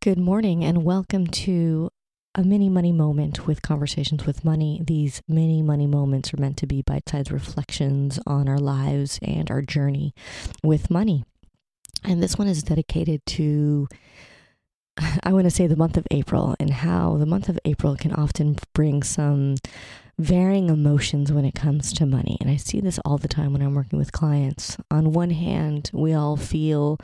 Good morning, and welcome to a mini money moment with conversations with money. These mini money moments are meant to be bite sized reflections on our lives and our journey with money. And this one is dedicated to, I want to say, the month of April and how the month of April can often bring some varying emotions when it comes to money. And I see this all the time when I'm working with clients. On one hand, we all feel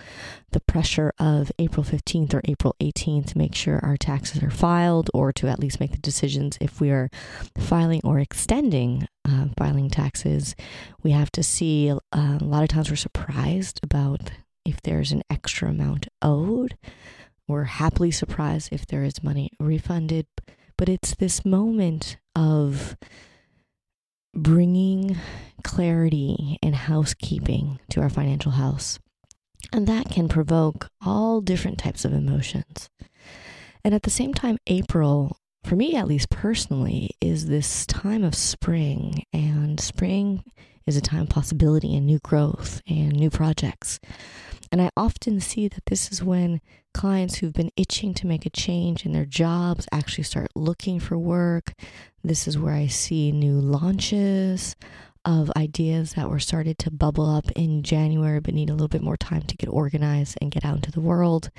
the pressure of April 15th or April 18th to make sure our taxes are filed or to at least make the decisions if we are filing or extending uh, filing taxes. We have to see uh, a lot of times we're surprised about if there's an extra amount owed. We're happily surprised if there is money refunded but it's this moment of bringing clarity and housekeeping to our financial house. And that can provoke all different types of emotions. And at the same time, April, for me at least personally, is this time of spring. And spring is a time of possibility and new growth and new projects. And I often see that this is when clients who've been itching to make a change in their jobs actually start looking for work. This is where I see new launches of ideas that were started to bubble up in January but need a little bit more time to get organized and get out into the world.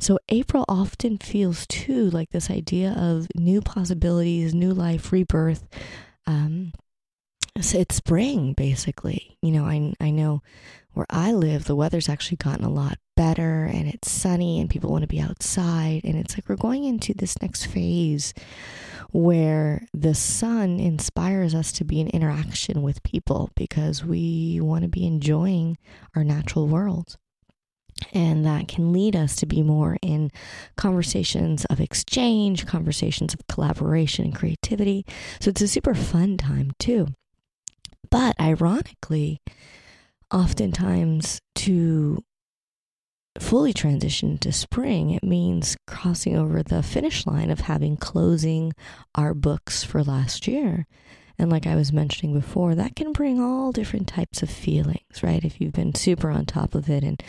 So April often feels too like this idea of new possibilities, new life, rebirth. Um, so it's spring basically. You know, I I know where I live, the weather's actually gotten a lot better and it's sunny and people want to be outside. And it's like we're going into this next phase where the sun inspires us to be in interaction with people because we want to be enjoying our natural world. And that can lead us to be more in conversations of exchange, conversations of collaboration and creativity. So it's a super fun time too. But ironically, oftentimes to fully transition to spring, it means crossing over the finish line of having closing our books for last year. And like I was mentioning before, that can bring all different types of feelings, right? If you've been super on top of it and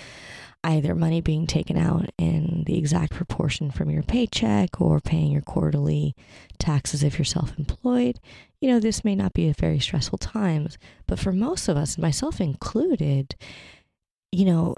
either money being taken out in the exact proportion from your paycheck or paying your quarterly taxes if you're self employed, you know, this may not be a very stressful times. But for most of us, myself included, you know,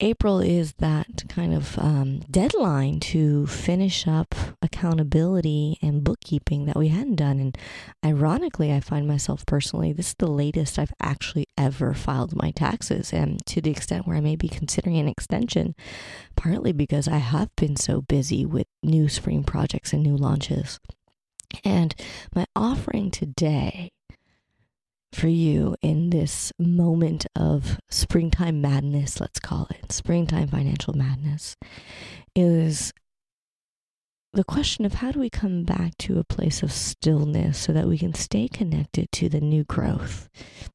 April is that kind of um, deadline to finish up accountability and bookkeeping that we hadn't done. And ironically, I find myself personally, this is the latest I've actually ever filed my taxes. And to the extent where I may be considering an extension, partly because I have been so busy with new spring projects and new launches. And my offering today for you in this moment of springtime madness, let's call it springtime financial madness, is the question of how do we come back to a place of stillness so that we can stay connected to the new growth,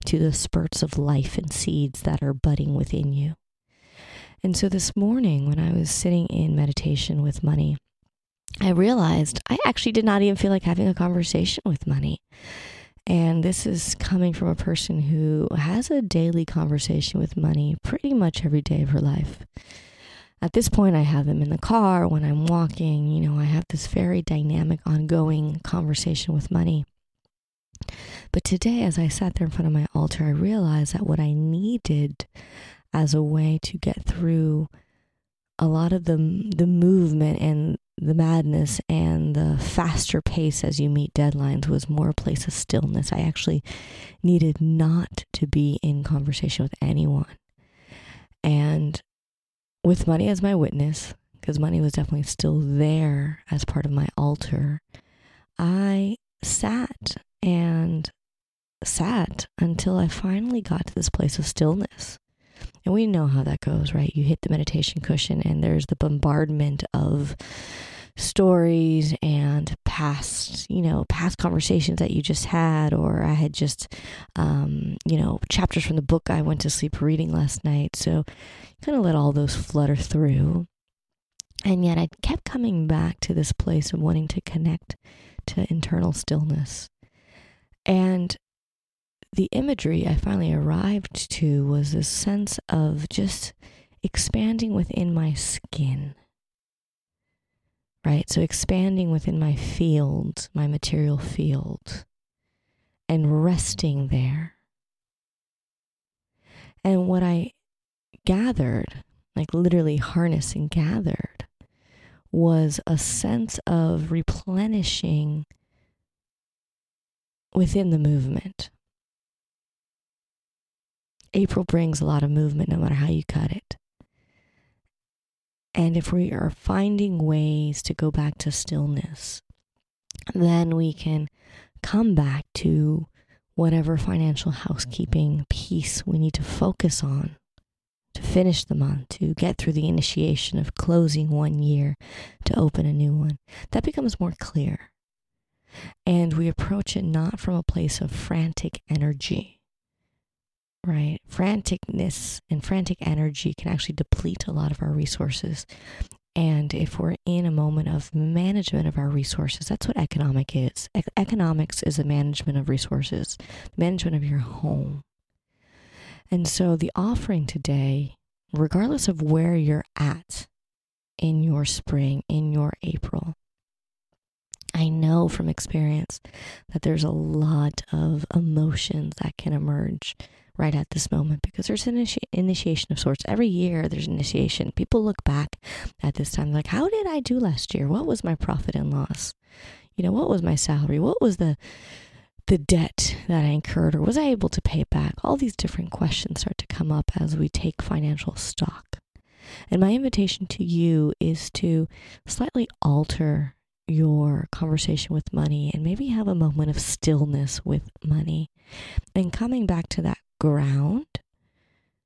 to the spurts of life and seeds that are budding within you. And so this morning, when I was sitting in meditation with money, I realized I actually did not even feel like having a conversation with money. And this is coming from a person who has a daily conversation with money pretty much every day of her life. At this point, I have them in the car when I'm walking. You know, I have this very dynamic, ongoing conversation with money. But today, as I sat there in front of my altar, I realized that what I needed as a way to get through a lot of the the movement and the madness and the faster pace as you meet deadlines was more a place of stillness. I actually needed not to be in conversation with anyone. And with money as my witness, because money was definitely still there as part of my altar, I sat and sat until I finally got to this place of stillness. And we know how that goes, right? You hit the meditation cushion and there's the bombardment of stories and past, you know, past conversations that you just had, or I had just, um, you know, chapters from the book I went to sleep reading last night. So kind of let all those flutter through. And yet I kept coming back to this place of wanting to connect to internal stillness. And the imagery I finally arrived to was this sense of just expanding within my skin. Right? So expanding within my field, my material field, and resting there. And what I gathered, like literally harnessed and gathered, was a sense of replenishing within the movement. April brings a lot of movement no matter how you cut it. And if we are finding ways to go back to stillness, then we can come back to whatever financial housekeeping piece we need to focus on to finish the month, to get through the initiation of closing one year to open a new one. That becomes more clear. And we approach it not from a place of frantic energy, right? Franticness and frantic energy can actually deplete a lot of our resources. And if we're in a moment of management of our resources, that's what economic is. E- economics is the management of resources, management of your home. And so the offering today, regardless of where you're at in your spring, in your April, I know from experience that there's a lot of emotions that can emerge right at this moment because there's an initi- initiation of sorts. Every year there's initiation. People look back at this time like, how did I do last year? What was my profit and loss? You know, what was my salary? What was the the debt that I incurred or was I able to pay it back? All these different questions start to come up as we take financial stock. And my invitation to you is to slightly alter your conversation with money and maybe have a moment of stillness with money and coming back to that ground,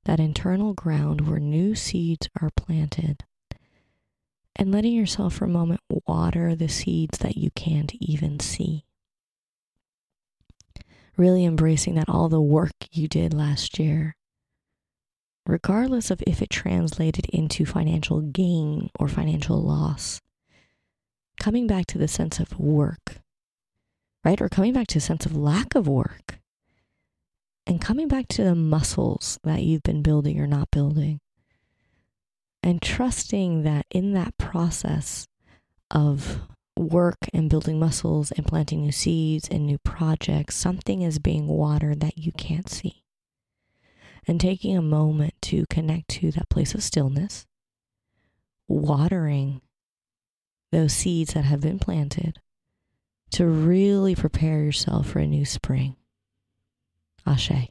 that internal ground where new seeds are planted, and letting yourself for a moment water the seeds that you can't even see. Really embracing that all the work you did last year, regardless of if it translated into financial gain or financial loss, coming back to the sense of work, right? Or coming back to a sense of lack of work and coming back to the muscles that you've been building or not building, and trusting that in that process of work and building muscles and planting new seeds and new projects, something is being watered that you can't see. And taking a moment to connect to that place of stillness, watering those seeds that have been planted to really prepare yourself for a new spring. Ashe.